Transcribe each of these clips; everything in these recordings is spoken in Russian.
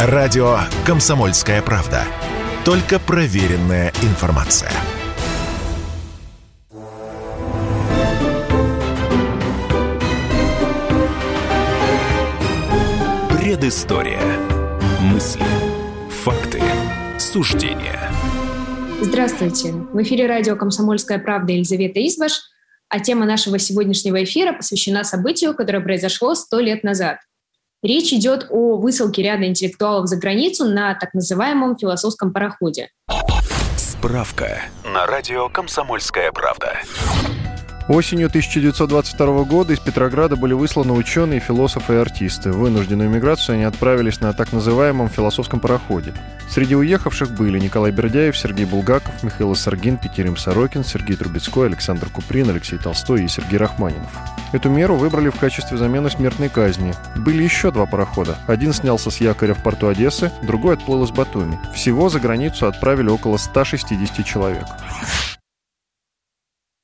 Радио «Комсомольская правда». Только проверенная информация. Предыстория. Мысли. Факты. Суждения. Здравствуйте. В эфире радио «Комсомольская правда» Елизавета Избаш, а тема нашего сегодняшнего эфира посвящена событию, которое произошло сто лет назад. Речь идет о высылке ряда интеллектуалов за границу на так называемом философском пароходе. Справка на радио «Комсомольская правда». Осенью 1922 года из Петрограда были высланы ученые, философы и артисты. В вынужденную миграцию они отправились на так называемом философском пароходе. Среди уехавших были Николай Бердяев, Сергей Булгаков, Михаил Саргин, Петерим Сорокин, Сергей Трубецкой, Александр Куприн, Алексей Толстой и Сергей Рахманинов. Эту меру выбрали в качестве замены смертной казни. Были еще два парохода. Один снялся с якоря в порту Одессы, другой отплыл из Батуми. Всего за границу отправили около 160 человек.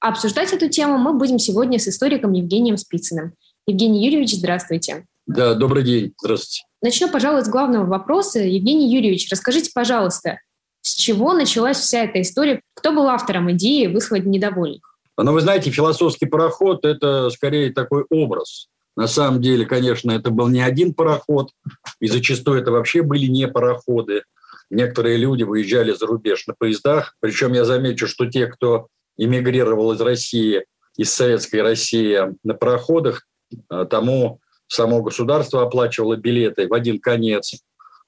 Обсуждать эту тему мы будем сегодня с историком Евгением Спицыным. Евгений Юрьевич, здравствуйте. Да, добрый день. Здравствуйте. Начну, пожалуй, с главного вопроса. Евгений Юрьевич, расскажите, пожалуйста, с чего началась вся эта история? Кто был автором идеи выслать недовольных? Ну, вы знаете, философский пароход – это скорее такой образ. На самом деле, конечно, это был не один пароход, и зачастую это вообще были не пароходы. Некоторые люди выезжали за рубеж на поездах. Причем я замечу, что те, кто эмигрировал из России, из советской России на пароходах, э, тому само государство оплачивало билеты в один конец,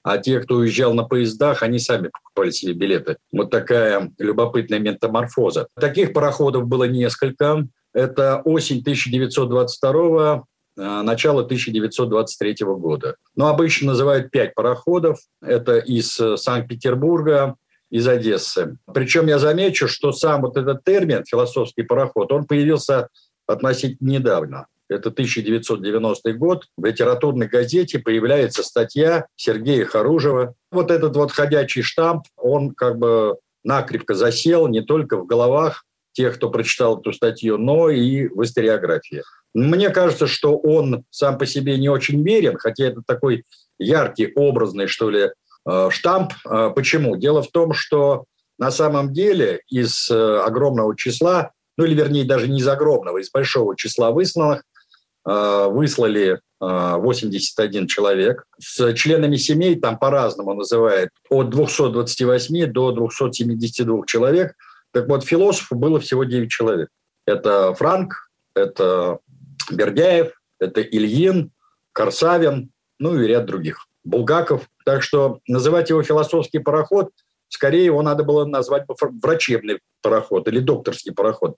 а те, кто уезжал на поездах, они сами покупали себе билеты. Вот такая любопытная метаморфоза. Таких пароходов было несколько. Это осень 1922 э, начало 1923 года. Но обычно называют пять пароходов. Это из э, Санкт-Петербурга, из Одессы. Причем я замечу, что сам вот этот термин «философский пароход», он появился относительно недавно. Это 1990 год. В литературной газете появляется статья Сергея Харужева. Вот этот вот ходячий штамп, он как бы накрепко засел не только в головах тех, кто прочитал эту статью, но и в историографии. Мне кажется, что он сам по себе не очень верен, хотя это такой яркий, образный, что ли, штамп. Э, почему? Дело в том, что на самом деле из э, огромного числа, ну или вернее даже не из огромного, из большого числа высланных, выслали 81 человек. С членами семей там по-разному называют от 228 до 272 человек. Так вот, философов было всего 9 человек. Это Франк, это Бердяев, это Ильин, Корсавин, ну и ряд других. Булгаков. Так что называть его философский пароход, скорее его надо было назвать врачебный пароход или докторский пароход,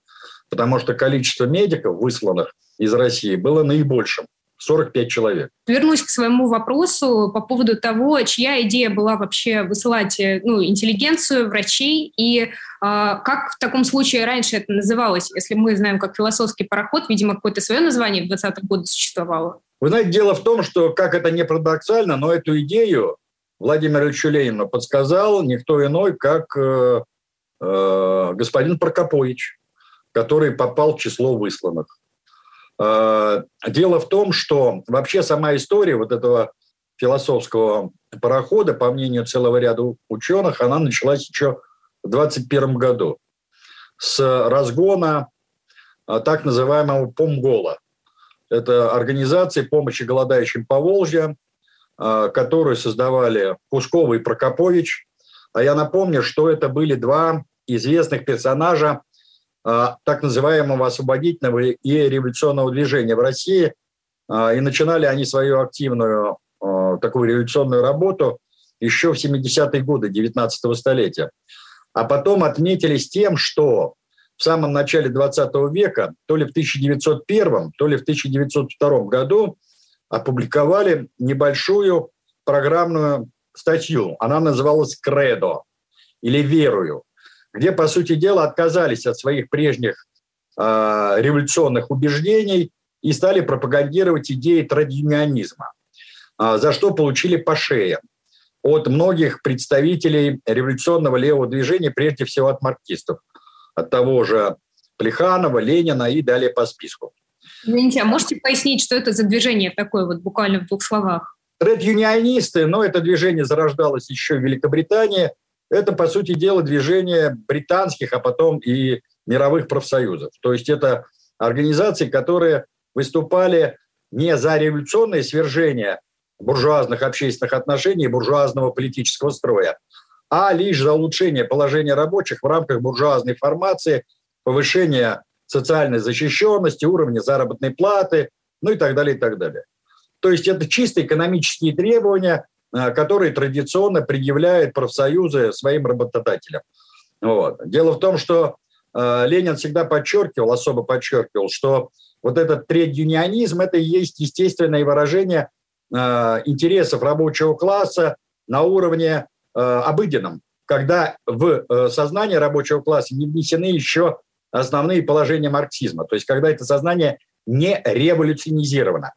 потому что количество медиков, высланных из России, было наибольшим. 45 человек. Вернусь к своему вопросу по поводу того, чья идея была вообще высылать э, ну, интеллигенцию, врачей, и э, как в таком случае раньше это называлось? Если мы знаем как философский пароход, видимо, какое-то свое название в 20-х годах существовало. Вы знаете, дело в том, что, как это не парадоксально, но эту идею Владимир Ильичу Ленину подсказал никто иной, как э, э, господин Прокопович, который попал в число высланных. Э, дело в том, что вообще сама история вот этого философского парохода, по мнению целого ряда ученых, она началась еще в 21 году с разгона э, так называемого помгола – это организации помощи голодающим по Волжье, а, которую создавали Кускова и Прокопович. А я напомню, что это были два известных персонажа а, так называемого освободительного и революционного движения в России. А, и начинали они свою активную такую революционную работу еще в 70-е годы 19 столетия. А потом отметились тем, что в самом начале 20 века, то ли в 1901, то ли в 1902 году опубликовали небольшую программную статью. Она называлась «Кредо» или «Верую», где, по сути дела, отказались от своих прежних э, революционных убеждений и стали пропагандировать идеи традиционизма, э, за что получили по шее от многих представителей революционного левого движения, прежде всего от марксистов от того же Плеханова, Ленина и далее по списку. Извините, а можете пояснить, что это за движение такое, вот буквально в двух словах? Тред-юнионисты, но это движение зарождалось еще в Великобритании. Это, по сути дела, движение британских, а потом и мировых профсоюзов. То есть это организации, которые выступали не за революционное свержение буржуазных общественных отношений и буржуазного политического строя, а лишь за улучшение положения рабочих в рамках буржуазной формации, повышение социальной защищенности, уровня заработной платы, ну и так далее, и так далее. То есть это чисто экономические требования, э, которые традиционно предъявляют профсоюзы своим работодателям. Вот. Дело в том, что э, Ленин всегда подчеркивал, особо подчеркивал, что вот этот тред-юнионизм – это и есть естественное выражение э, интересов рабочего класса на уровне обыденном, когда в э, сознание рабочего класса не внесены еще основные положения марксизма, то есть когда это сознание не революционизировано.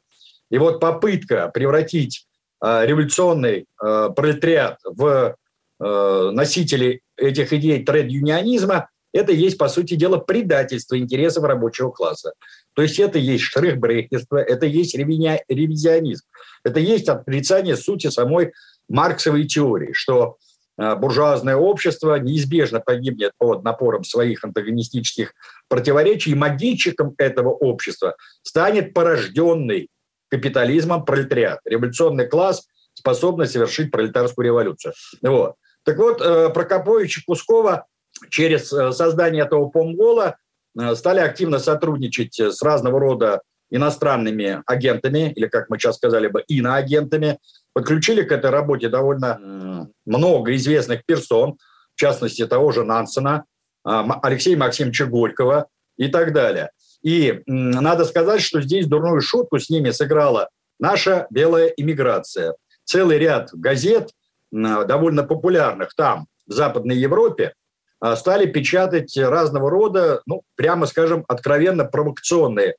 И вот попытка превратить э, революционный э, пролетариат в э, носителей этих идей тред-юнионизма – это есть, по сути дела, предательство интересов рабочего класса. То есть это есть штрихбрехерство, это есть ревизионизм, это есть отрицание сути самой марксовой теории, что буржуазное общество неизбежно погибнет под напором своих антагонистических противоречий, и могильщиком этого общества станет порожденный капитализмом пролетариат. Революционный класс способный совершить пролетарскую революцию. Вот. Так вот, э, Прокопович и Кускова через э, создание этого помгола э, стали активно сотрудничать с разного рода иностранными агентами, или, как мы сейчас сказали бы, иноагентами, подключили к этой работе довольно много известных персон, в частности, того же Нансена, Алексея Максимовича Горького и так далее. И надо сказать, что здесь дурную шутку с ними сыграла наша белая иммиграция. Целый ряд газет, довольно популярных там, в Западной Европе, а, стали печатать разного рода, ну, прямо скажем, откровенно провокационные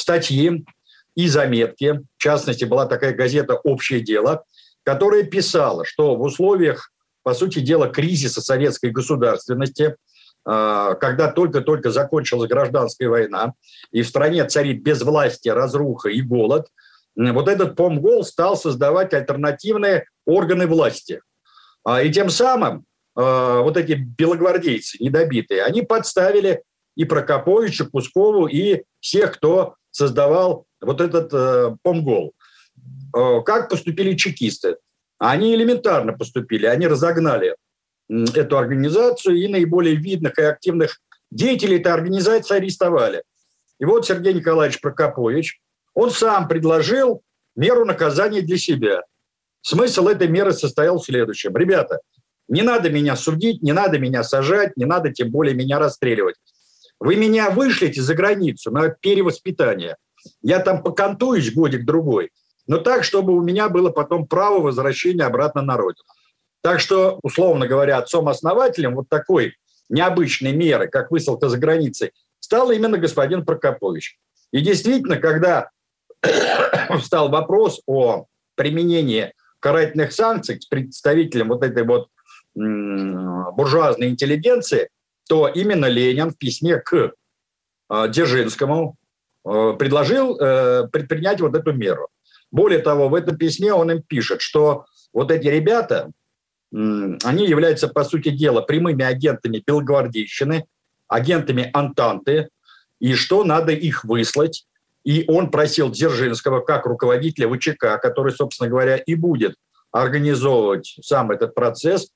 статьи и заметки. В частности, была такая газета «Общее дело», которая писала, что в условиях, по сути дела, кризиса советской государственности – а, когда только-только закончилась гражданская война, и в стране царит безвластие, разруха и голод, вот этот помгол стал создавать альтернативные органы власти. А, и тем самым а, вот эти белогвардейцы недобитые, они подставили и Прокоповича, Кускову, и всех, кто создавал вот этот э, помгол. Как поступили чекисты? Они элементарно поступили, они разогнали эту организацию, и наиболее видных и активных деятелей этой организации арестовали. И вот Сергей Николаевич Прокопович, он сам предложил меру наказания для себя. Смысл этой меры состоял в следующем. Ребята, не надо меня судить, не надо меня сажать, не надо тем более меня расстреливать. Вы меня вышлите за границу на перевоспитание. Я там покантуюсь годик-другой, но так, чтобы у меня было потом право возвращения обратно на родину. Так что, условно говоря, отцом-основателем вот такой необычной меры, как высылка за границей, стал именно господин Прокопович. И действительно, когда встал вопрос о применении карательных санкций к представителям вот этой вот буржуазной интеллигенции, то именно Ленин в письме к а, Дзержинскому э, предложил э, предпринять вот эту меру. Более того, в этом письме он им пишет, что вот эти ребята, они являются, по сути дела, прямыми агентами белогвардейщины, агентами Антанты, и что надо их выслать. И он просил Дзержинского, как руководителя ВЧК, который, собственно говоря, и будет организовывать сам этот процесс,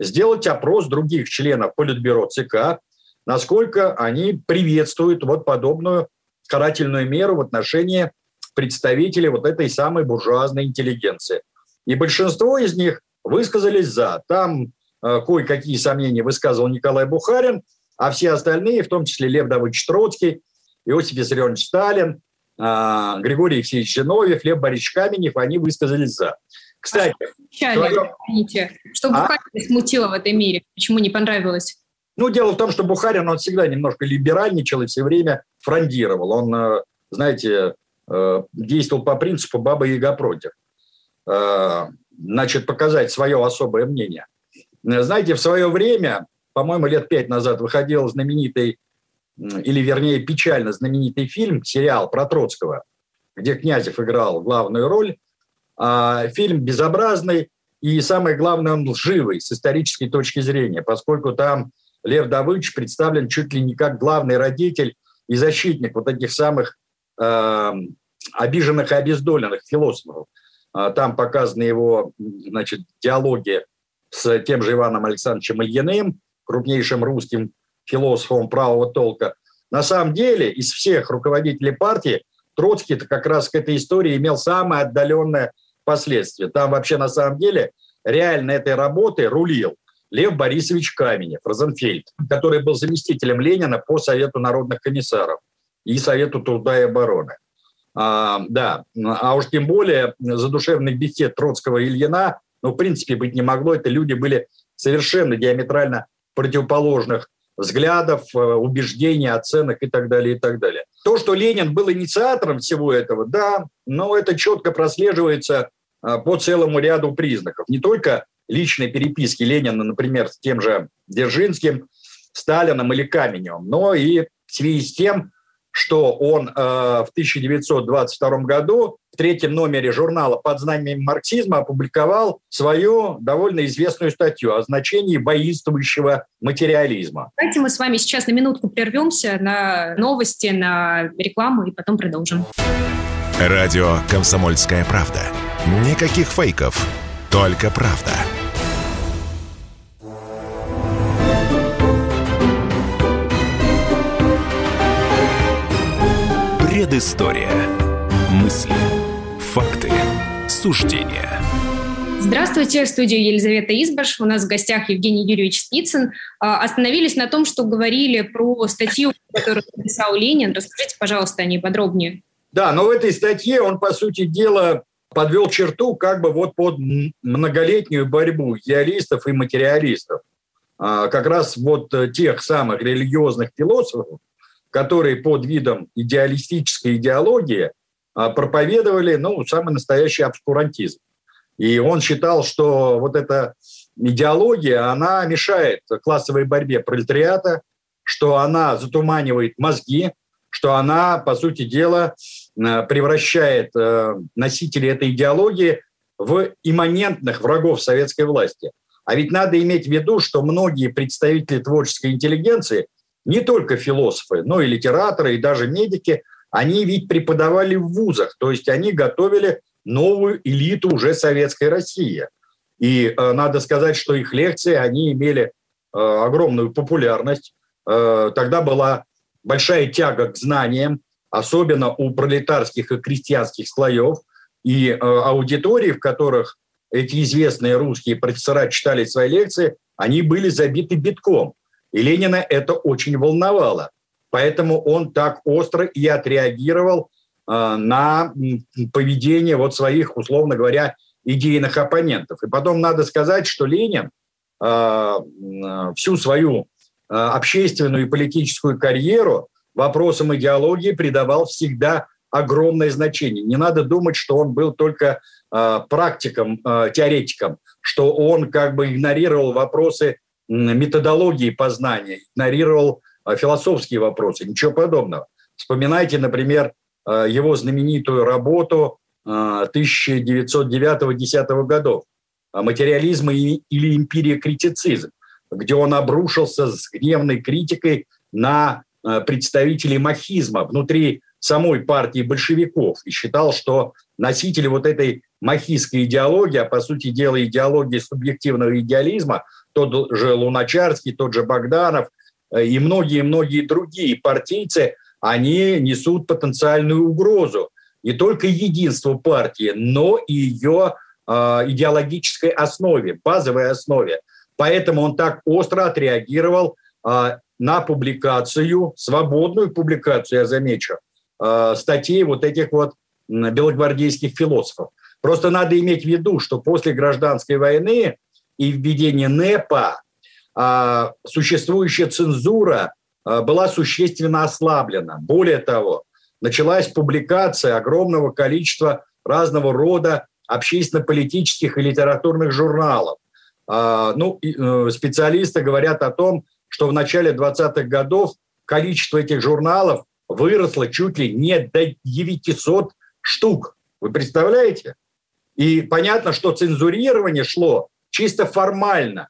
сделать опрос других членов Политбюро ЦК, насколько они приветствуют вот подобную карательную меру в отношении представителей вот этой самой буржуазной интеллигенции. И большинство из них высказались за. Там э, кое-какие сомнения высказывал Николай Бухарин, а все остальные, в том числе Лев Давыдович Троцкий, Иосиф Виссарионович Сталин, э, Григорий Алексеевич Зиновьев, Лев Борисович Каменев, они высказались за. Кстати, а что, извините, что а? Бухарин смутило в этой мире? Почему не понравилось? Ну, дело в том, что Бухарин, он всегда немножко либеральничал и все время фрондировал. Он, э, знаете, э, действовал по принципу «баба Яга против» значит, показать свое особое мнение. Знаете, в свое время, по-моему, лет пять назад выходил знаменитый, или вернее печально знаменитый фильм, сериал про Троцкого, где Князев играл главную роль. А, фильм безобразный, и самое главное, он лживый с исторической точки зрения, поскольку там Лев Давыдович представлен чуть ли не как главный родитель и защитник вот этих самых э, обиженных и обездоленных философов. А, там показаны его значит, диалоги с тем же Иваном Александровичем Ильиным, крупнейшим русским философом правого толка. На самом деле из всех руководителей партии Троцкий-то как раз к этой истории имел самое отдаленное последствие. Там вообще на самом деле реально этой работой рулил Лев Борисович Каменев, Розенфельд, который был заместителем Ленина по Совету народных комиссаров и Совету труда и обороны. А, да, а уж тем более задушевных бесед Троцкого и Ильина, ну, в принципе, быть не могло. Это люди были совершенно диаметрально противоположных взглядов, э, убеждений, оценок и так далее, и так далее. То, что Ленин был инициатором всего этого, да, но это четко прослеживается э, по целому ряду признаков. Не только личной переписки Ленина, например, с тем же Дзержинским, Сталином или Каменевым, но и в связи с тем, что он э, в 1922 году в третьем номере журнала «Под знаменем марксизма» опубликовал свою довольно известную статью о значении воинствующего материализма. Давайте мы с вами сейчас на минутку прервемся на новости, на рекламу и потом продолжим. Радио «Комсомольская правда». Никаких фейков, только правда. Предыстория. Мысли, факты, суждения. Здравствуйте, в студии Елизавета Избаш. У нас в гостях Евгений Юрьевич Спицын. А, остановились на том, что говорили про статью, которую написал Ленин. Расскажите, пожалуйста, о ней подробнее. Да, но в этой статье он, по сути дела, подвел черту как бы вот под многолетнюю борьбу идеалистов и материалистов. А, как раз вот тех самых религиозных философов, которые под видом идеалистической идеологии а, проповедовали ну, самый настоящий обскурантизм. И он считал, что вот эта идеология, она мешает классовой борьбе пролетариата, что она затуманивает мозги, что она, по сути дела, э, превращает э, носителей этой идеологии в имманентных врагов советской власти. А ведь надо иметь в виду, что многие представители творческой интеллигенции – не только философы, но и литераторы, и даже медики, они ведь преподавали в вузах, то есть они готовили новую элиту уже советской России. И э, надо сказать, что их лекции, они имели э, огромную популярность. Э, тогда была большая тяга к знаниям, особенно у пролетарских и крестьянских слоев. И э, аудитории, в которых эти известные русские профессора читали свои лекции, они были забиты битком. И Ленина это очень волновало. Поэтому он так остро и отреагировал э, на поведение вот своих, условно говоря, идейных оппонентов. И потом надо сказать, что Ленин э, всю свою э, общественную и политическую карьеру вопросам идеологии придавал всегда огромное значение. Не надо думать, что он был только э, практиком, э, теоретиком, что он как бы игнорировал вопросы методологии познания, игнорировал а, философские вопросы, ничего подобного. Вспоминайте, например, а, его знаменитую работу 1909-10 а, годов «Материализм или империя-критицизм», где он обрушился с гневной критикой на представителей махизма внутри самой партии большевиков и считал, что носители вот этой махистской идеологии, а по сути дела идеологии субъективного идеализма, тот же Луначарский, тот же Богданов э, и многие-многие другие партийцы, они несут потенциальную угрозу не только единству партии, но и ее э, идеологической основе, базовой основе. Поэтому он так остро отреагировал э, на публикацию, свободную публикацию, я замечу, э, статей вот этих вот белогвардейских философов. Просто надо иметь в виду, что после гражданской войны и введения НЭПа а, существующая цензура а, была существенно ослаблена. Более того, началась публикация огромного количества разного рода общественно-политических и литературных журналов. А, ну, э, специалисты говорят о том, что в начале 20-х годов количество этих журналов выросло чуть ли не до 900 штук. Вы представляете? И понятно, что цензурирование шло чисто формально.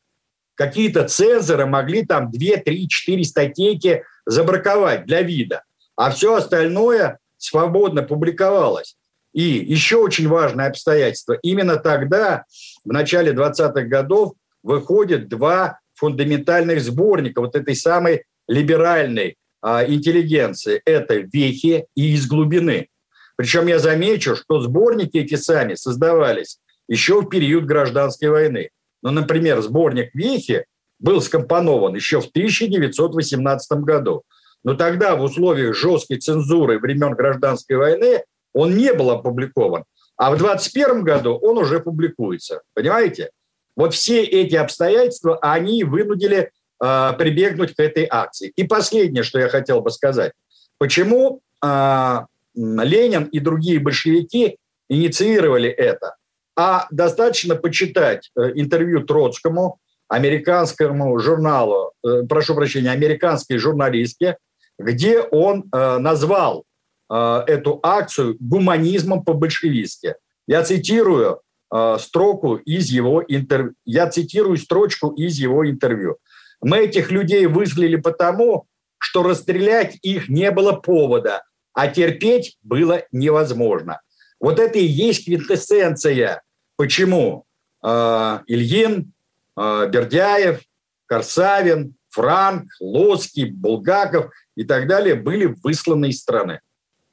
Какие-то цензоры могли там 2, 3, 4 статейки забраковать для вида, а все остальное свободно публиковалось. И еще очень важное обстоятельство. Именно тогда, в начале 20-х годов, выходят два фундаментальных сборника вот этой самой либеральной а, интеллигенции. Это «Вехи» и «Из глубины». Причем я замечу, что сборники эти сами создавались еще в период гражданской войны. Ну, например, сборник «Вехи» был скомпонован еще в 1918 году. Но тогда в условиях жесткой цензуры времен гражданской войны он не был опубликован. А в 2021 году он уже публикуется. Понимаете? Вот все эти обстоятельства, они вынудили э, прибегнуть к этой акции. И последнее, что я хотел бы сказать. Почему э, Ленин и другие большевики инициировали это? А достаточно почитать э, интервью Троцкому, американскому журналу, э, прошу прощения, американской журналистке, где он э, назвал эту акцию гуманизмом по-большевистски. Я цитирую строку из его интервью. Я цитирую строчку из его интервью. Мы этих людей выслали потому, что расстрелять их не было повода, а терпеть было невозможно. Вот это и есть квинтэссенция. Почему э, Ильин, э, Бердяев, Корсавин, Франк, Лоский, Булгаков и так далее были высланы из страны.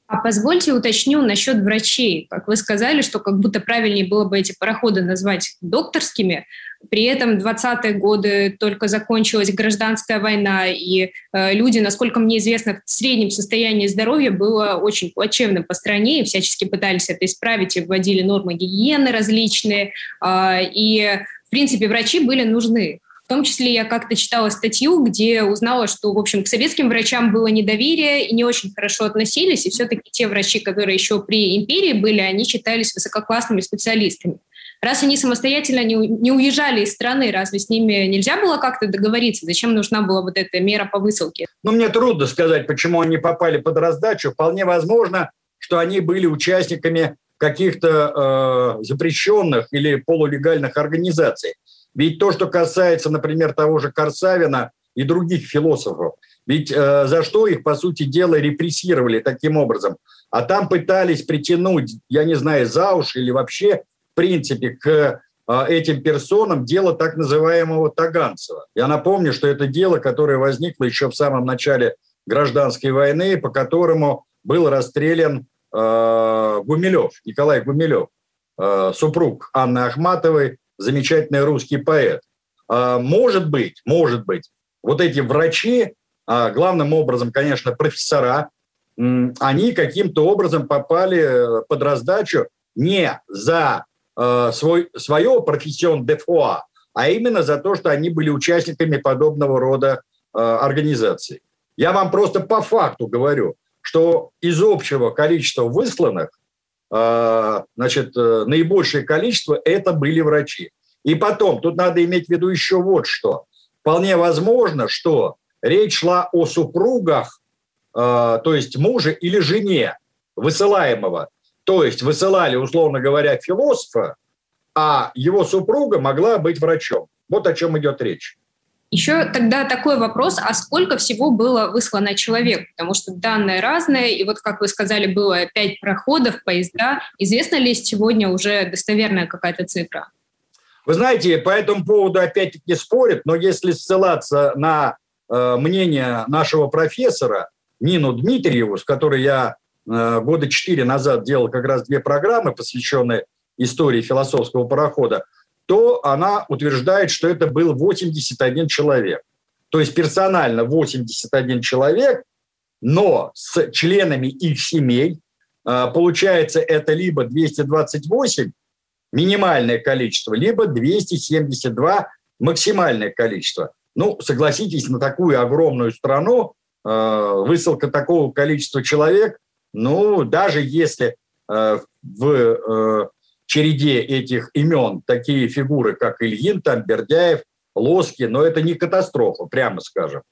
А позвольте уточню насчет врачей. Как вы сказали, что как будто правильнее было бы эти пароходы назвать докторскими. При этом 20-е годы только закончилась гражданская война, и э, люди, насколько мне известно, в среднем состоянии здоровья было очень плачевным по стране, и всячески пытались это исправить, и вводили нормы гигиены различные. Э, и, в принципе, врачи были нужны. В том числе я как-то читала статью, где узнала, что, в общем, к советским врачам было недоверие и не очень хорошо относились, и все-таки те врачи, которые еще при империи были, они считались высококлассными специалистами. Раз они самостоятельно не, не уезжали из страны, разве с ними нельзя было как-то договориться? Зачем нужна была вот эта мера по высылке? Ну, мне трудно сказать, почему они попали под раздачу. Вполне возможно, что они были участниками каких-то э, запрещенных или полулегальных организаций. Ведь то, что касается, например, того же Корсавина и других философов, ведь э, за что их, по сути дела, репрессировали таким образом? А там пытались притянуть, я не знаю, за уши или вообще, в принципе, к э, этим персонам дело так называемого Таганцева. Я напомню, что это дело, которое возникло еще в самом начале гражданской войны, по которому был расстрелян э, Гумилев, Николай Гумилев, э, супруг Анны Ахматовой, замечательный русский поэт. А, может быть, может быть, вот эти врачи, а, главным образом, конечно, профессора, они каким-то образом попали под раздачу не за а, свой, свое профессион де а именно за то, что они были участниками подобного рода организаций. Я вам просто по факту говорю, что из общего количества высланных значит, э, наибольшее количество это были врачи. И потом, тут надо иметь в виду еще вот что. Вполне возможно, что речь шла о супругах, а, то есть муже или жене высылаемого. То есть высылали, условно говоря, философа, а его супруга могла быть врачом. Вот о чем идет речь. Еще тогда такой вопрос, а сколько всего было выслано человек? Потому что данные разные, и вот, как вы сказали, было пять проходов, поезда. Известно ли сегодня уже достоверная какая-то цифра? Вы знаете, по этому поводу опять-таки спорят, но если ссылаться на э, мнение нашего профессора Нину Дмитриеву, с которой я э, года четыре назад делал как раз две программы, посвященные истории философского парохода, то она утверждает, что это был 81 человек. То есть персонально 81 человек, но с членами их семей. А, получается, это либо 228 минимальное количество, либо 272 максимальное количество. Ну, согласитесь, на такую огромную страну а, высылка такого количества человек, ну, даже если а, в череде этих имен такие фигуры, как Ильин, там, Бердяев, Лоски, но это не катастрофа, прямо скажем.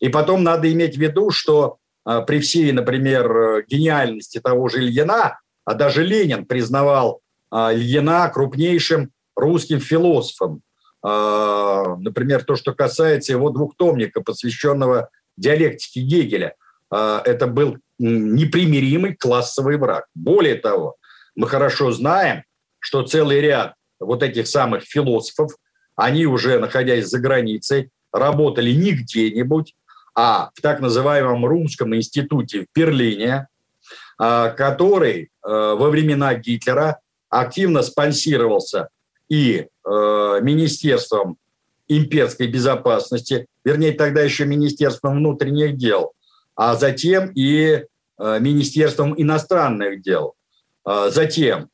И потом надо иметь в виду, что а, при всей, например, гениальности того же Ильина, а даже Ленин признавал Ильина крупнейшим русским философом. Например, то, что касается его двухтомника, посвященного диалектике Гегеля. Это был непримиримый классовый враг. Более того, мы хорошо знаем, что целый ряд вот этих самых философов, они уже, находясь за границей, работали не где-нибудь, а в так называемом Румском институте в Берлине, а, который э, во времена Гитлера активно спонсировался и э, Министерством имперской безопасности, вернее, тогда еще Министерством внутренних дел, а затем и э, Министерством иностранных дел. А, затем,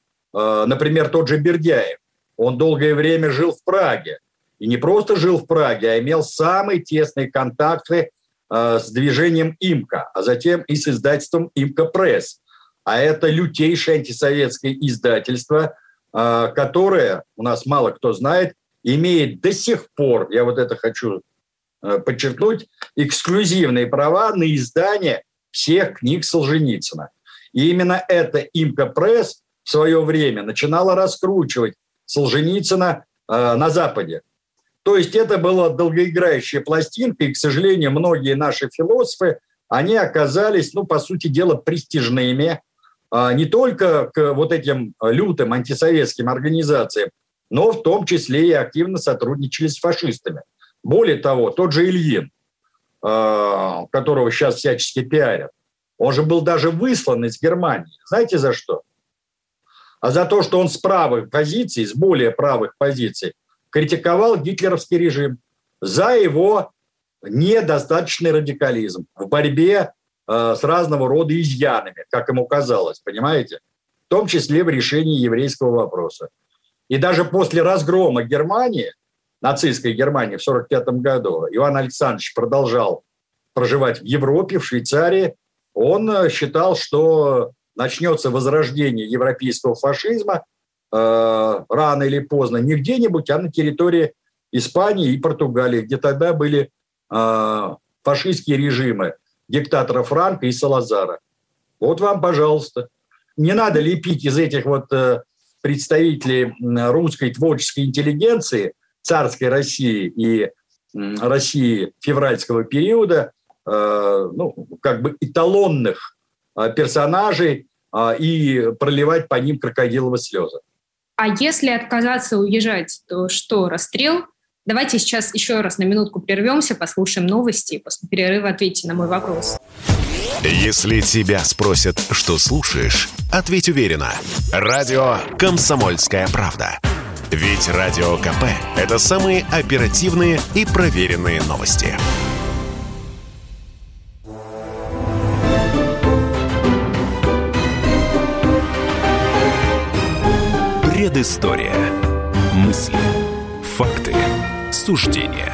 например, тот же Бердяев, он долгое время жил в Праге. И не просто жил в Праге, а имел самые тесные контакты Э, с движением «Имка», а затем и с издательством «Имка Пресс». А это лютейшее антисоветское издательство, э, которое, у нас мало кто знает, имеет до сих пор, я вот это хочу э, подчеркнуть, эксклюзивные права на издание всех книг Солженицына. И именно эта «Имка Пресс» свое время начинала раскручивать Солженицына на Западе. То есть это была долгоиграющая пластинка, и, к сожалению, многие наши философы, они оказались, ну, по сути дела, престижными а, не только к вот этим лютым антисоветским организациям, но в том числе и активно сотрудничали с фашистами. Более того, тот же Ильин, а, которого сейчас всячески пиарят, он же был даже выслан из Германии. Знаете за что? А за то, что он с правых позиций, с более правых позиций, критиковал гитлеровский режим за его недостаточный радикализм в борьбе э, с разного рода изъянами, как ему казалось, понимаете? В том числе в решении еврейского вопроса. И даже после разгрома Германии, нацистской Германии в 1945 году, Иван Александрович продолжал проживать в Европе, в Швейцарии. Он э, считал, что начнется возрождение европейского фашизма – Э, рано или поздно не где-нибудь, а на территории Испании и Португалии, где тогда были э, фашистские режимы диктатора Франка и Салазара. Вот вам, пожалуйста. Не надо лепить из этих вот э, представителей русской творческой интеллигенции царской России и России февральского периода, ну, как бы эталонных персонажей и проливать по ним крокодиловые слезы. А если отказаться уезжать, то что, расстрел? Давайте сейчас еще раз на минутку прервемся, послушаем новости, и после перерыва ответьте на мой вопрос. Если тебя спросят, что слушаешь, ответь уверенно. Радио «Комсомольская правда». Ведь Радио КП – это самые оперативные и проверенные новости. Предыстория. Мысли. Факты. Суждения.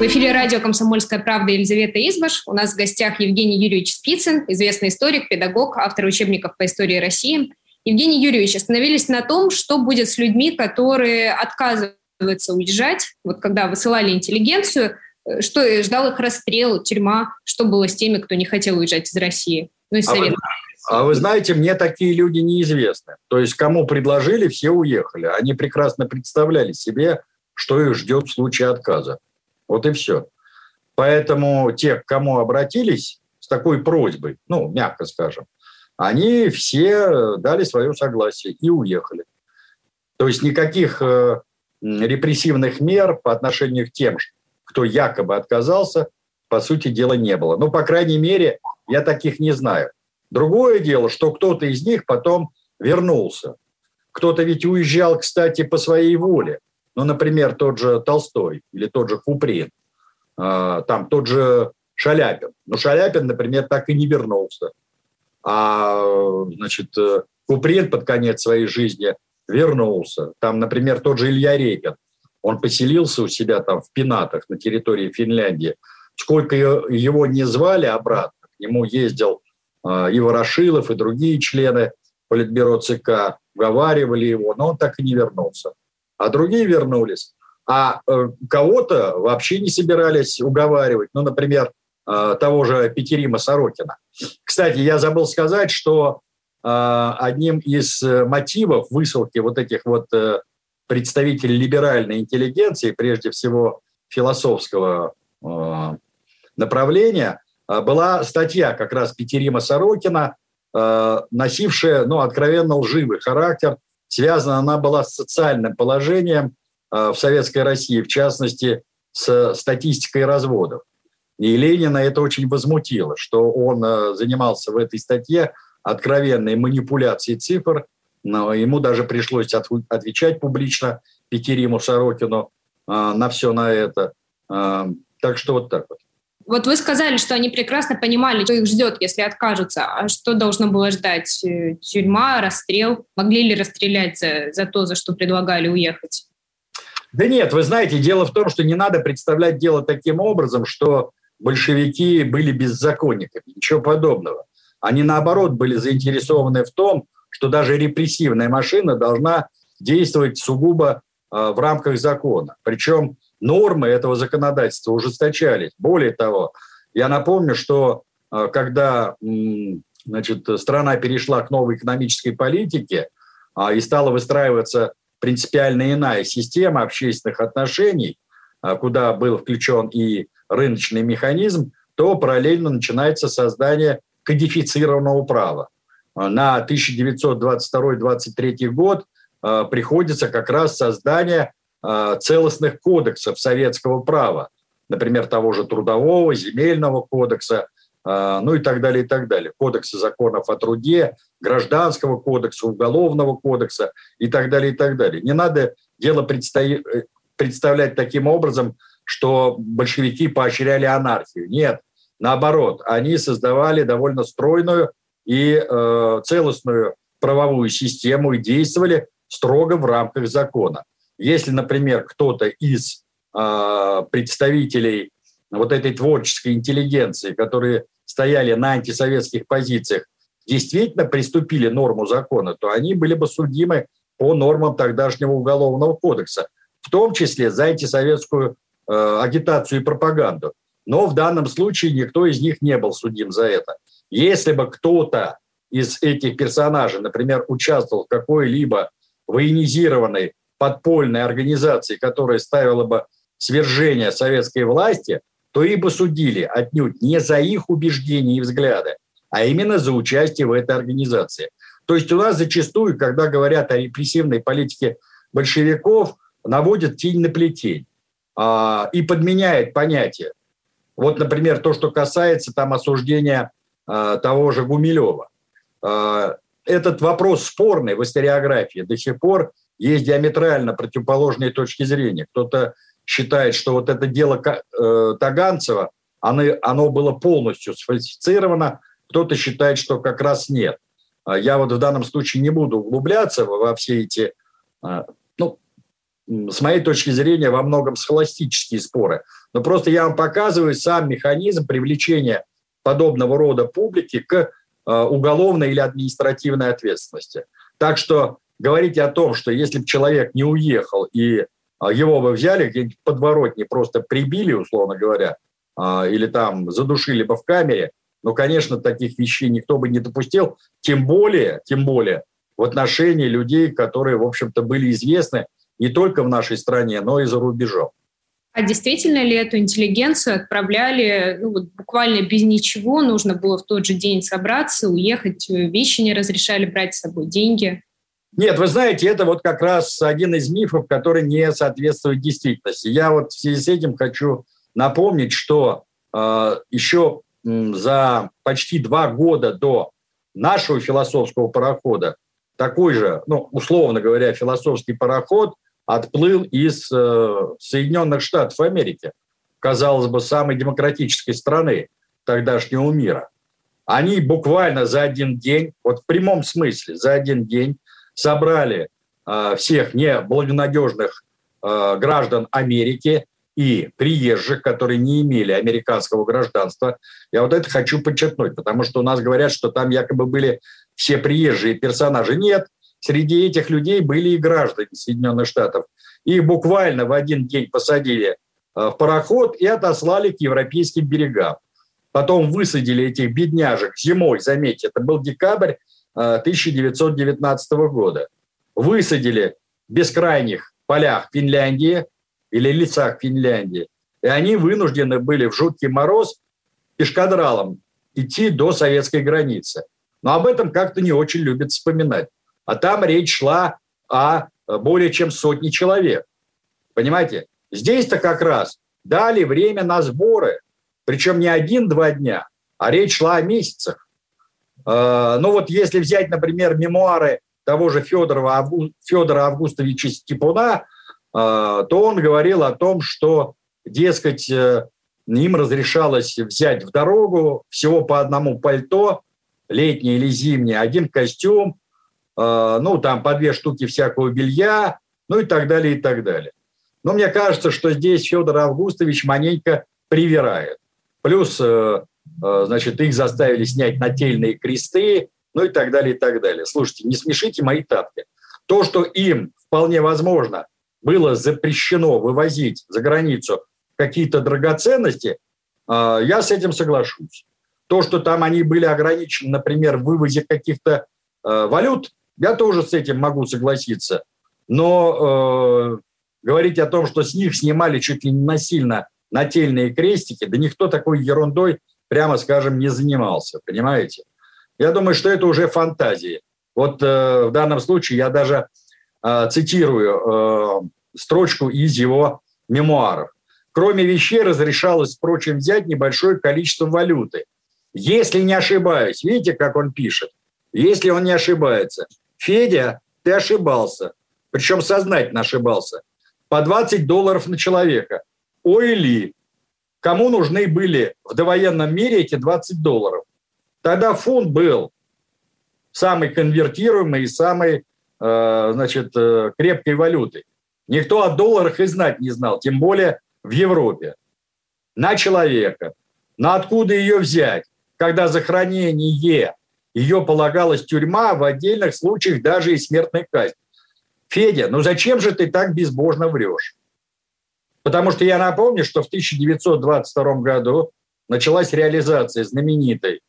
В эфире радио «Комсомольская правда» Елизавета Избаш. У нас в гостях Евгений Юрьевич Спицын, известный историк, педагог, автор учебников по истории России. Евгений Юрьевич, остановились на том, что будет с людьми, которые отказываются уезжать. Вот когда высылали интеллигенцию, э, что ждал их расстрел, тюрьма, что было с теми, кто не хотел уезжать из России? Ну и совет. А а вы знаете, мне такие люди неизвестны. То есть кому предложили, все уехали. Они прекрасно представляли себе, что их ждет в случае отказа. Вот и все. Поэтому те, к кому обратились с такой просьбой, ну, мягко скажем, они все дали свое согласие и уехали. То есть никаких э, репрессивных мер по отношению к тем, кто якобы отказался, по сути дела, не было. Ну, по крайней мере, я таких не знаю. Другое дело, что кто-то из них потом вернулся. Кто-то ведь уезжал, кстати, по своей воле. Ну, например, тот же Толстой или тот же Куприн, а, там тот же Шаляпин. Но Шаляпин, например, так и не вернулся. А, значит, э, Куприн под конец своей жизни вернулся. Там, например, тот же Илья Репин. Он поселился у себя там в Пенатах на территории Финляндии. Сколько его не звали обратно, к нему ездил и Ворошилов, и другие члены Политбюро ЦК уговаривали его, но он так и не вернулся. А другие вернулись. А э, кого-то вообще не собирались уговаривать. Ну, например, э, того же Петерима Сорокина. Кстати, я забыл сказать, что одним из мотивов высылки вот этих вот представителей либеральной интеллигенции, прежде всего философского направления, была статья как раз Петерима Сорокина, носившая ну, откровенно лживый характер. Связана она была с социальным положением в Советской России, в частности, с статистикой разводов. И Ленина это очень возмутило, что он занимался в этой статье откровенной манипуляцией цифр, но ему даже пришлось отвечать публично Петериму Сорокину на все на это. Так что вот так вот. Вот вы сказали, что они прекрасно понимали, что их ждет, если откажутся. А что должно было ждать? Тюрьма, расстрел? Могли ли расстрелять за, за то, за что предлагали уехать? Да нет, вы знаете, дело в том, что не надо представлять дело таким образом, что большевики были беззаконниками. Ничего подобного. Они, наоборот, были заинтересованы в том, что даже репрессивная машина должна действовать сугубо э, в рамках закона. Причем нормы этого законодательства ужесточались. Более того, я напомню, что э, когда значит, страна перешла к новой экономической политике э, и стала выстраиваться принципиально иная система общественных отношений, куда был включен и рыночный механизм, то параллельно начинается создание кодифицированного права. На 1922-23 год приходится как раз создание целостных кодексов советского права, например, того же трудового, земельного кодекса, э, ну и так далее, и так далее. Кодекса законов о труде, гражданского кодекса, уголовного кодекса и так далее, и так далее. Не надо дело представлять таким образом, что большевики поощряли анархию. Нет, наоборот, они создавали довольно стройную и э, целостную правовую систему и действовали строго в рамках закона. Если, например, кто-то из э, представителей вот этой творческой интеллигенции, которые стояли на антисоветских позициях, действительно приступили норму закона, то они были бы судимы по нормам тогдашнего уголовного кодекса, в том числе за антисоветскую Э, агитацию и пропаганду. Но в данном случае никто из них не был судим за это. Если бы кто-то из этих персонажей, например, участвовал в какой-либо военизированной подпольной организации, которая ставила бы свержение советской власти, то и бы судили отнюдь не за их убеждения и взгляды, а именно за участие в этой организации. То есть у нас зачастую, когда говорят о репрессивной политике большевиков, наводят тень на плетень а, и подменяет понятие. Вот, например, то, что касается там осуждения а, того же Гумилева. А, этот вопрос спорный в историографии. До сих пор есть диаметрально противоположные точки зрения. Кто-то считает, что вот это дело э, Таганцева, оно, было полностью сфальсифицировано, кто-то считает, что как раз нет. А я вот в данном случае не буду углубляться во все эти а, с моей точки зрения, во многом схоластические споры. Но просто я вам показываю сам механизм привлечения подобного рода публики к э, уголовной или административной ответственности. Так что говорить о том, что если бы человек не уехал и э, его бы взяли где-нибудь подворотне, просто прибили, условно говоря, э, или там задушили бы в камере, ну, конечно, таких вещей никто бы не допустил, тем более, тем более в отношении людей, которые, в общем-то, были известны не только в нашей стране, но и за рубежом. А действительно ли эту интеллигенцию отправляли ну, вот буквально без ничего? Нужно было в тот же день собраться, уехать, вещи не разрешали брать с собой, деньги? Нет, вы знаете, это вот как раз один из мифов, который не соответствует действительности. Я вот в связи с этим хочу напомнить, что э, еще за почти два года до нашего философского парохода такой же, ну, условно говоря, философский пароход отплыл из э, Соединенных Штатов Америки, казалось бы, самой демократической страны тогдашнего мира. Они буквально за один день, вот в прямом смысле, за один день собрали э, всех неблагонадежных э, граждан Америки и приезжих, которые не имели американского гражданства. Я вот это хочу подчеркнуть, потому что у нас говорят, что там якобы были все приезжие персонажи. Нет, Среди этих людей были и граждане Соединенных Штатов. Их буквально в один день посадили э, в пароход и отослали к европейским берегам. Потом высадили этих бедняжек зимой, заметьте, это был декабрь 1919 года. Высадили в бескрайних полях Финляндии или лицах Финляндии. И они вынуждены были в жуткий мороз пешкадралом идти до советской границы. Но об этом как-то не очень любят вспоминать. А там речь шла о более чем сотне человек. Понимаете? Здесь-то как раз дали время на сборы, причем не один-два дня, а речь шла о месяцах. А, ну вот если взять, например, мемуары того же Федорова, Федора Августовича Степуна, а, то он говорил о том, что, дескать, э, им разрешалось взять в дорогу всего по одному пальто, летнее или зимнее, один костюм, ну, там по две штуки всякого белья, ну и так далее, и так далее. Но мне кажется, что здесь Федор Августович маленько привирает. Плюс, э, э, значит, их заставили снять нательные кресты, ну и так далее, и так далее. Слушайте, не смешите мои тапки. То, что им вполне возможно было запрещено вывозить за границу какие-то драгоценности, э, я с этим соглашусь. То, что там они были ограничены, например, в вывозе каких-то валют, я тоже с этим могу согласиться. Но говорить о том, что с них снимали чуть ли не насильно нательные крестики, да никто такой ерундой, прямо скажем, не занимался, понимаете? Я думаю, что это уже фантазии. Вот э, в данном случае я даже э, цитирую э, строчку из его мемуаров. Кроме вещей разрешалось, впрочем, взять небольшое количество валюты. Если не ошибаюсь, видите, как он пишет? Если он не ошибается. Федя, ты ошибался. Причем сознательно ошибался по 20 долларов на человека. Ой ли, кому нужны были в довоенном мире эти 20 долларов? Тогда фунт был самый конвертируемый и самой э, значит, э, крепкой валютой. Никто о долларах и знать не знал, тем более в Европе. На человека. На откуда ее взять, когда за хранение ее полагалась тюрьма, в отдельных случаях даже и смертная казнь. Федя, ну зачем же ты так безбожно врешь? Потому что я напомню, что в 1922 году началась реализация знаменитой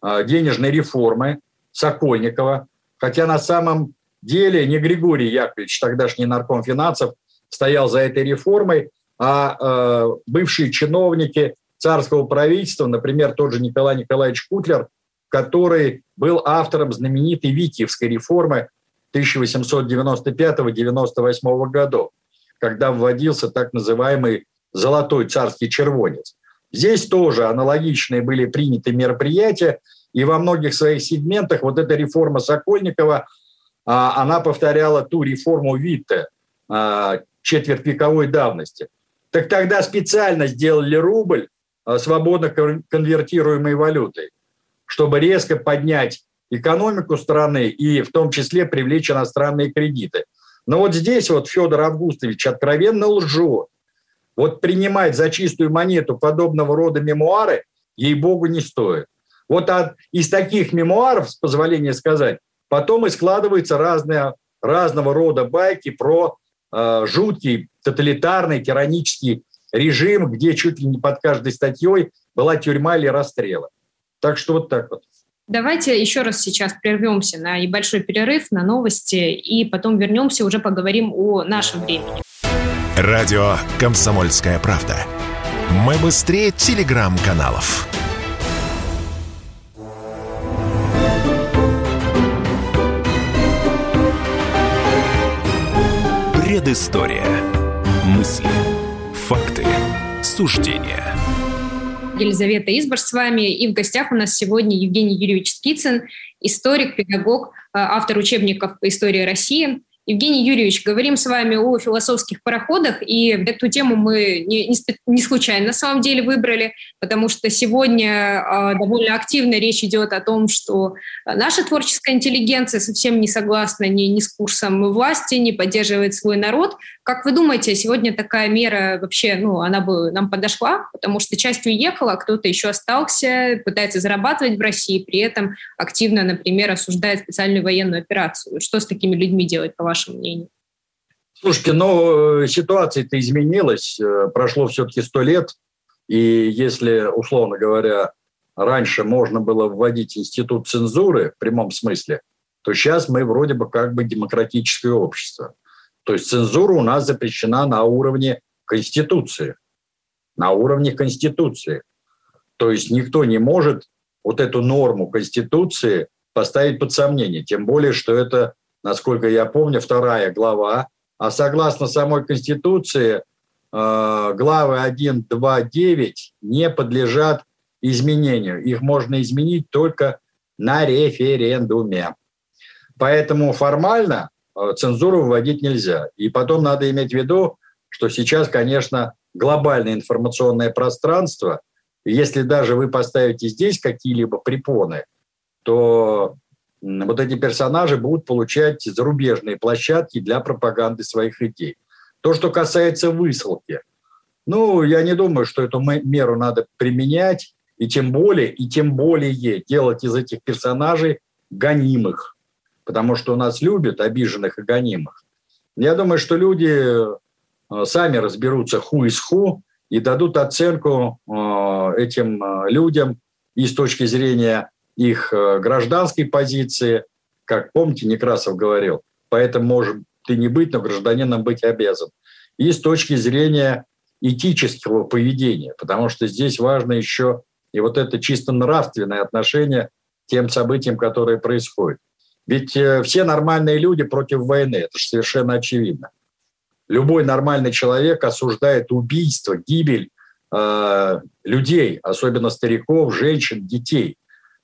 а, денежной реформы Сокольникова, хотя на самом деле не Григорий Яковлевич, тогдашний нарком финансов, стоял за этой реформой, а э, бывшие чиновники царского правительства, например, тот же Николай Николаевич Кутлер, который был автором знаменитой Витиевской реформы 1895-98 годов, когда вводился так называемый золотой царский червонец. Здесь тоже аналогичные были приняты мероприятия, и во многих своих сегментах вот эта реформа Сокольникова, а, она повторяла ту реформу Витте а, четвертьвековой давности. Так тогда специально сделали рубль а, свободно конвертируемой валютой, чтобы резко поднять экономику страны и в том числе привлечь иностранные кредиты. Но вот здесь вот Федор Августович откровенно лжет. Вот принимать за чистую монету подобного рода мемуары, ей-богу, не стоит. Вот от, из таких мемуаров, с позволения сказать, потом и складываются разные, разного рода байки про э, жуткий тоталитарный тиранический режим, где чуть ли не под каждой статьей была тюрьма или расстрела. Так что вот так вот. Давайте еще раз сейчас прервемся на небольшой перерыв, на новости, и потом вернемся, уже поговорим о нашем времени. Радио «Комсомольская правда». Мы быстрее телеграм-каналов. Предыстория. Мысли. Факты. Суждения. Елизавета Избаш с вами. И в гостях у нас сегодня Евгений Юрьевич Спицын, историк, педагог, э, автор учебников по истории России. Евгений Юрьевич, говорим с вами о философских пароходах, и эту тему мы не, не, случайно на самом деле выбрали, потому что сегодня э, довольно активно речь идет о том, что наша творческая интеллигенция совсем не согласна ни, ни с курсом власти, не поддерживает свой народ. Как вы думаете, сегодня такая мера вообще, ну, она бы нам подошла, потому что часть уехала, а кто-то еще остался, пытается зарабатывать в России, при этом активно, например, осуждает специальную военную операцию. Что с такими людьми делать, вашему мнению? Слушайте, ну, э, ситуация-то изменилась. Э, прошло все-таки сто лет. И если, условно говоря, раньше можно было вводить институт цензуры в прямом смысле, то сейчас мы вроде бы как бы демократическое общество. То есть цензура у нас запрещена на уровне Конституции. На уровне Конституции. То есть никто не может вот эту норму Конституции поставить под сомнение. Тем более, что это, насколько я помню, вторая глава. А согласно самой Конституции, э, главы 1, 2, 9 не подлежат изменению. Их можно изменить только на референдуме. Поэтому формально э, цензуру вводить нельзя. И потом надо иметь в виду, что сейчас, конечно, глобальное информационное пространство, если даже вы поставите здесь какие-либо препоны, то вот эти персонажи будут получать зарубежные площадки для пропаганды своих идей. То, что касается высылки, ну, я не думаю, что эту меру надо применять, и тем более, и тем более делать из этих персонажей гонимых потому что у нас любят обиженных и гонимых. Я думаю, что люди э, сами разберутся ху из ху и дадут оценку э, этим э, людям и с точки зрения их гражданской позиции, как помните, Некрасов говорил, поэтому может ты не быть, но гражданином быть обязан. И с точки зрения этического поведения, потому что здесь важно еще и вот это чисто нравственное отношение к тем событиям, которые происходят. Ведь э, все нормальные люди против войны, это же совершенно очевидно. Любой нормальный человек осуждает убийство, гибель э, людей, особенно стариков, женщин, детей.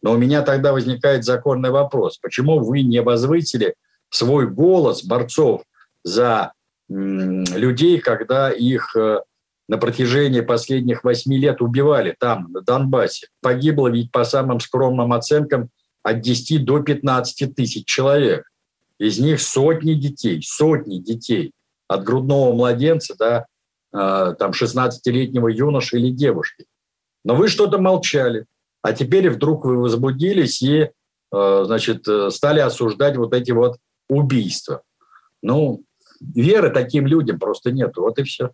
Но у меня тогда возникает законный вопрос. Почему вы не возвысили свой голос борцов за людей, когда их э, на протяжении последних восьми лет убивали там, на Донбассе? Погибло ведь по самым скромным оценкам от 10 до 15 тысяч человек. Из них сотни детей, сотни детей. От грудного младенца до э, там 16-летнего юноши или девушки. Но вы что-то молчали. А теперь вдруг вы возбудились и э, значит, стали осуждать вот эти вот убийства. Ну, веры таким людям просто нет. Вот и все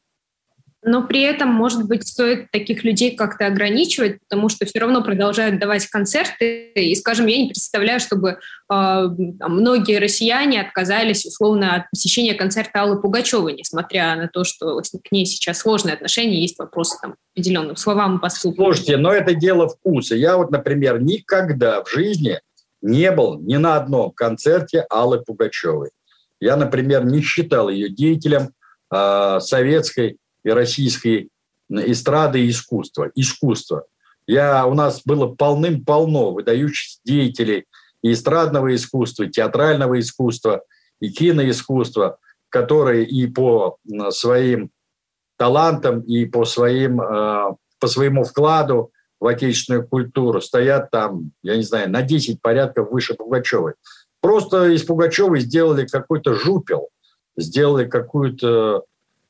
но при этом, может быть, стоит таких людей как-то ограничивать, потому что все равно продолжают давать концерты. И, скажем, я не представляю, чтобы э, многие россияне отказались условно от посещения концерта Аллы Пугачевой, несмотря на то, что к ней сейчас сложные отношения, есть вопросы там, определенным словам и поступкам. Слушайте, но это дело вкуса. Я вот, например, никогда в жизни не был ни на одном концерте Аллы Пугачевой. Я, например, не считал ее деятелем э, советской и российской эстрады и искусства. Искусство. Я, у нас было полным-полно выдающихся деятелей и эстрадного искусства, и театрального искусства, и киноискусства, которые и по своим талантам, и по, своим, э, по своему вкладу в отечественную культуру стоят там, я не знаю, на 10 порядков выше Пугачевой. Просто из Пугачевой сделали какой-то жупел, сделали какую-то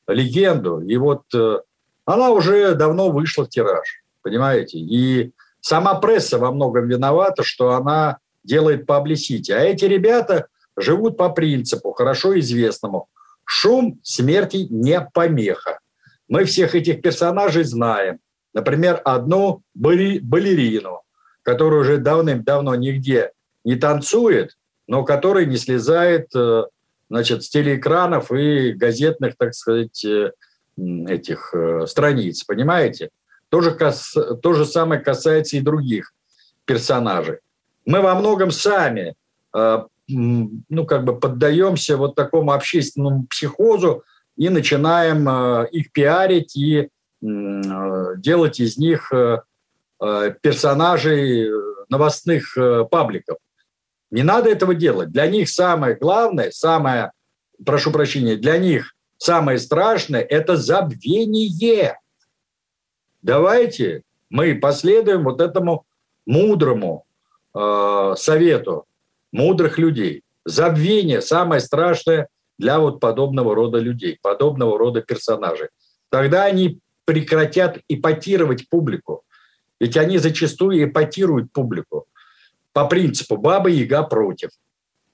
легенду. И вот э, она уже давно вышла в тираж, понимаете? И сама пресса во многом виновата, что она делает паблисити. А эти ребята живут по принципу, хорошо известному. Шум смерти не помеха. Мы всех этих персонажей знаем. Например, одну балерину, которая уже давным-давно нигде не танцует, но которая не слезает э, значит, с телеэкранов и газетных, так сказать, э, этих э, страниц, понимаете? То же, то же самое касается и других персонажей. Мы во многом сами э, ну, как бы поддаемся вот такому общественному психозу и начинаем их пиарить и делать из них персонажей новостных пабликов. Не надо этого делать. Для них самое главное, самое, прошу прощения, для них самое страшное – это забвение. Давайте мы последуем вот этому мудрому э, совету мудрых людей. Забвение – самое страшное для вот подобного рода людей, подобного рода персонажей. Тогда они прекратят ипотировать публику. Ведь они зачастую ипотируют публику по принципу «баба Яга против».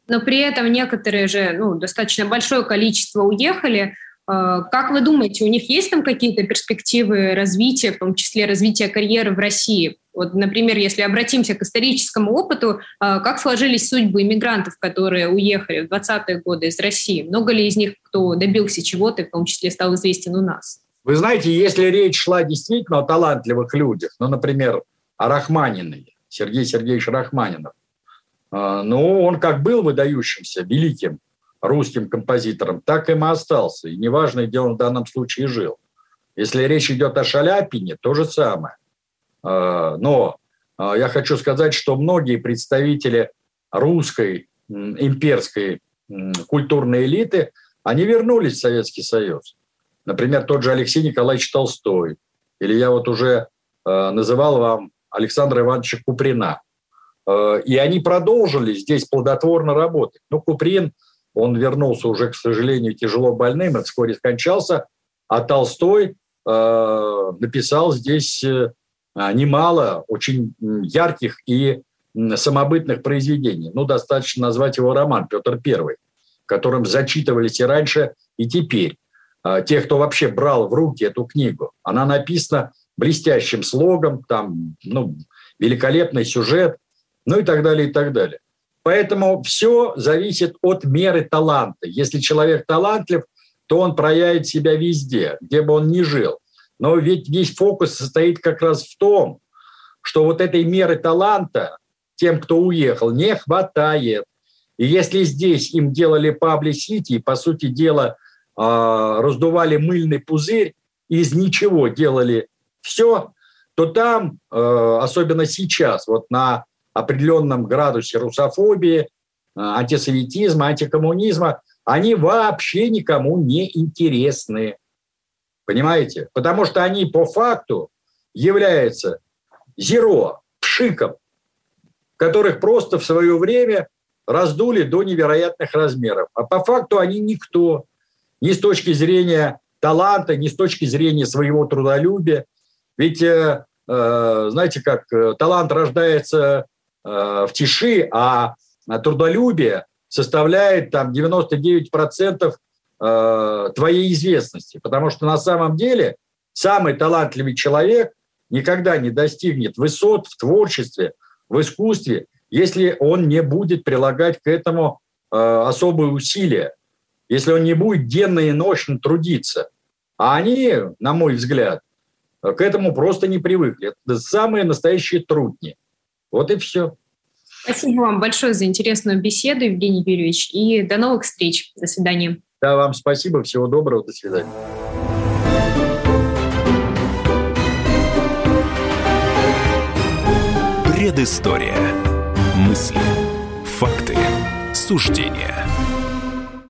Но при этом некоторые же, ну, достаточно большое количество уехали. Как вы думаете, у них есть там какие-то перспективы развития, в том числе развития карьеры в России? Вот, например, если обратимся к историческому опыту, как сложились судьбы иммигрантов, которые уехали в 20-е годы из России? Много ли из них, кто добился чего-то, в том числе стал известен у нас? Вы знаете, если речь шла действительно о талантливых людях, ну, например, о Рахманиной, Сергей Сергеевич Рахманинов, а, ну, он как был выдающимся, великим русским композитором, так им и остался. И неважно, где он в данном случае жил. Если речь идет о Шаляпине, то же самое. А, но а, я хочу сказать, что многие представители русской имперской культурной элиты, они вернулись в Советский Союз. Например, тот же Алексей Николаевич Толстой. Или я вот уже называл вам Александра Ивановича Куприна. Э, и они продолжили здесь плодотворно работать. Но Куприн, он вернулся уже, к сожалению, тяжело больным, и вскоре скончался, а Толстой э, написал здесь э, немало очень ярких и самобытных произведений. Ну, достаточно назвать его роман «Петр I», которым зачитывались и раньше, и теперь. Те, кто вообще брал в руки эту книгу. Она написана блестящим слогом, там, ну, великолепный сюжет, ну и так далее, и так далее. Поэтому все зависит от меры таланта. Если человек талантлив, то он проявит себя везде, где бы он ни жил. Но ведь весь фокус состоит как раз в том, что вот этой меры таланта тем, кто уехал, не хватает. И если здесь им делали паблисити, по сути дела, а, раздували мыльный пузырь, из ничего делали все, то там, э, особенно сейчас, вот на определенном градусе русофобии, э, антисоветизма, антикоммунизма, они вообще никому не интересны. Понимаете? Потому что они по факту являются зеро, пшиком, которых просто в свое время раздули до невероятных размеров. А по факту они никто. Ни с точки зрения таланта, ни с точки зрения своего трудолюбия, ведь, э, э, знаете как, э, талант рождается в тиши, а трудолюбие составляет там 99% твоей известности. Потому что на самом деле самый талантливый человек никогда не достигнет высот в творчестве, в искусстве, если он не будет прилагать к этому особые усилия, если он не будет денно и ночно трудиться. А они, на мой взгляд, к этому просто не привыкли. Это самые настоящие трудни. Вот и все. Спасибо вам большое за интересную беседу, Евгений Юрьевич, и до новых встреч. До свидания. Да, вам спасибо, всего доброго, до свидания. Предыстория. Мысли, факты, суждения –